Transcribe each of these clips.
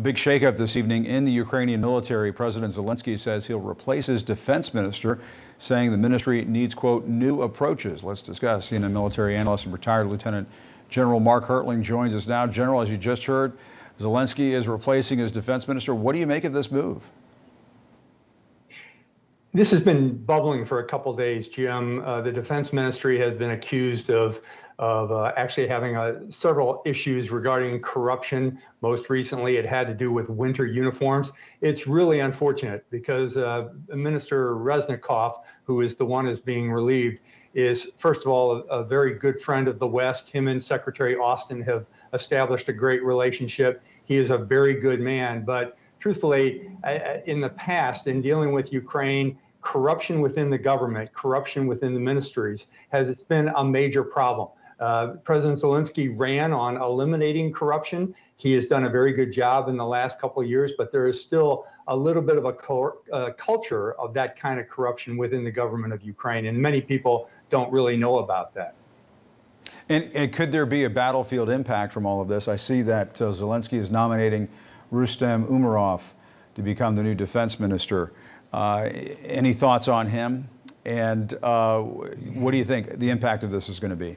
A big shakeup this evening in the Ukrainian military. President Zelensky says he'll replace his defense minister, saying the ministry needs, quote, new approaches. Let's discuss. CNN military analyst and retired Lieutenant General Mark Hertling joins us now. General, as you just heard, Zelensky is replacing his defense minister. What do you make of this move? This has been bubbling for a couple days, Jim. Uh, the defense ministry has been accused of of uh, actually having uh, several issues regarding corruption. Most recently, it had to do with winter uniforms. It's really unfortunate because uh, Minister Reznikov, who is the one is being relieved, is first of all a, a, very good friend of the West. Him and Secretary Austin have established a great relationship. He is a very good man, but truthfully, in the past, in dealing with Ukraine corruption within the government, corruption within the ministries has been a major problem. Uh, President Zelensky ran on eliminating corruption. He has done a very good job in the last couple of years, but there is still a little bit of a uh, culture of that kind of corruption within the government of Ukraine, and many people don't really know about that. And, and could there be a battlefield impact from all of this? I see that uh, Zelensky is nominating Rustem Umerov to become the new defense minister. Uh, any thoughts on him? And uh, what do you think the impact of this is going to be?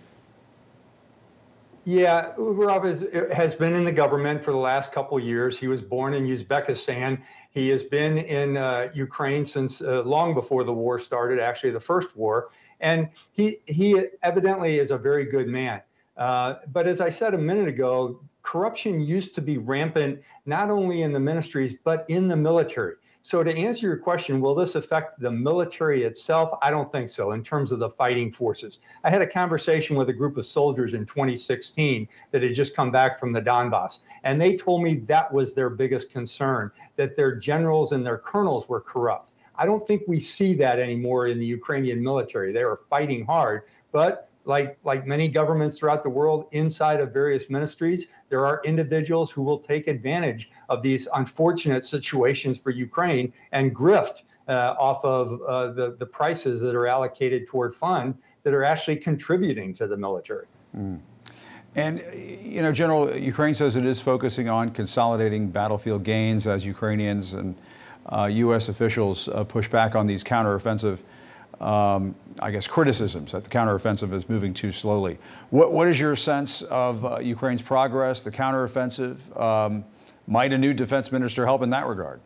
Yeah, Umerov is, has been in the government for the last couple years. He was born in Uzbekistan. He has been in uh, Ukraine since uh, long before the war started, actually the first war. And he, he evidently is a very good man. Uh, but as I said a minute ago, corruption used to be rampant not only in the ministries, but in the military. So to answer your question, will this affect the military itself? I don't think so in terms of the fighting forces. I had a conversation with a group of soldiers in 2016 that had just come back from the Donbass, and they told me that was their biggest concern, that their generals and their colonels were corrupt. I don't think we see that anymore in the Ukrainian military. They are fighting hard, but like like many governments throughout the world inside of various ministries there are individuals who will take advantage of these unfortunate situations for ukraine and grift uh, off of uh, the, the prices that are allocated toward fund that are actually contributing to the military mm. And, you know, General, Ukraine says it is focusing on consolidating battlefield gains as Ukrainians and uh, U.S. officials uh, push back on these counteroffensive um, I guess, criticisms that the counteroffensive is moving too slowly. What, what is your sense of uh, Ukraine's progress, the counteroffensive? Um, might a new defense minister help in that regard?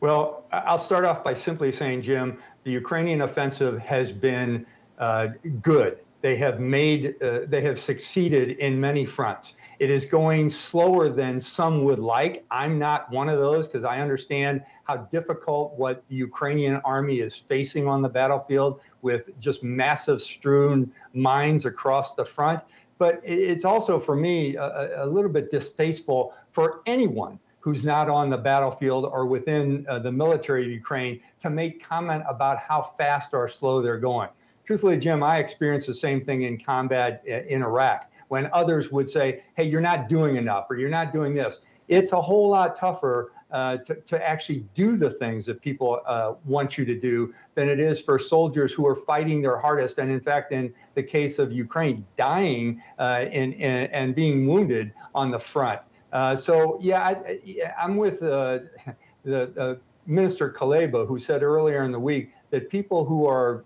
Well, I'll start off by simply saying, Jim, the Ukrainian offensive has been uh, good. They have made, uh, they have succeeded in many fronts. It is going slower than some would like. I'm not one of those because I understand how difficult what the Ukrainian army is facing on the battlefield with just massive strewn mines across the front. But it's also, for me, a, a little bit distasteful for anyone who's not on the battlefield or within uh, the military of Ukraine to make comment about how fast or slow they're going. Truthfully, Jim, I experienced the same thing in combat uh, in Iraq when others would say, hey, you're not doing enough or you're not doing this. It's a whole lot tougher uh, to, to actually do the things that people uh, want you to do than it is for soldiers who are fighting their hardest. And in fact, in the case of Ukraine, dying uh, and, and, being wounded on the front. Uh, so, yeah, I, am with uh, the Minister Kuleba, who said earlier in the week that people who are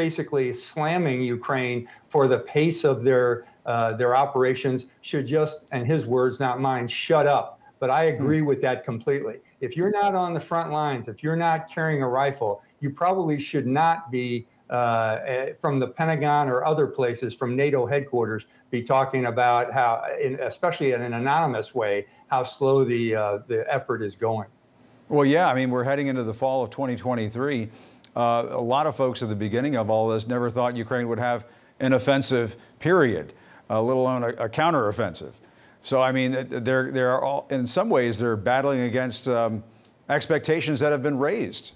basically slamming Ukraine for the pace of their uh, their operations should just, and his words, not mine, shut up. But I hmm. agree with that completely. If you're not on the front lines, if you're not carrying a rifle, you probably should not be uh, eh, from the Pentagon or other places, from NATO headquarters, be talking about how, in, especially in an anonymous way, how slow the uh, the effort is going. Well, yeah, I mean, we're heading into the fall of 2023. Uh, a lot of folks at the beginning of all this never thought Ukraine would have an offensive period uh, let alone a, a counteroffensive. So I mean, they're they're all in some ways they're battling against um, expectations that have been raised.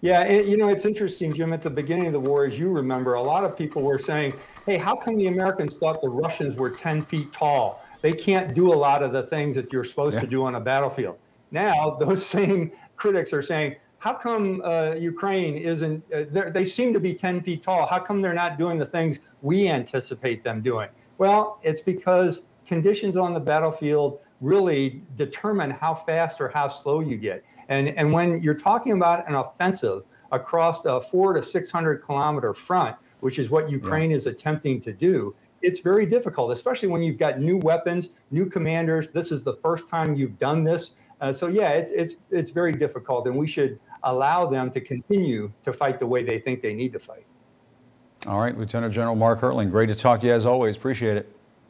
Yeah, it, you know, it's interesting, Jim. At the beginning of the war, as you remember, a lot of people were saying, "Hey, how come the Americans thought the Russians were 10 feet tall? They can't do a lot of the things that you're supposed yeah. to do on a battlefield." Now, those same critics are saying, how come uh, Ukraine isn't, uh, they seem to be 10 feet tall. How come they're not doing the things we anticipate them doing? Well, it's because conditions on the battlefield really determine how fast or how slow you get. And, and when you're talking about an offensive across a four to 600 kilometer front, which is what Ukraine yeah. is attempting to do, it's very difficult, especially when you've got new weapons, new commanders. This is the first time you've done this. Uh, so yeah, it, it's it's very difficult, and we should allow them to continue to fight the way they think they need to fight. All right, Lieutenant General Mark Hertling, great to talk to you as always. Appreciate it.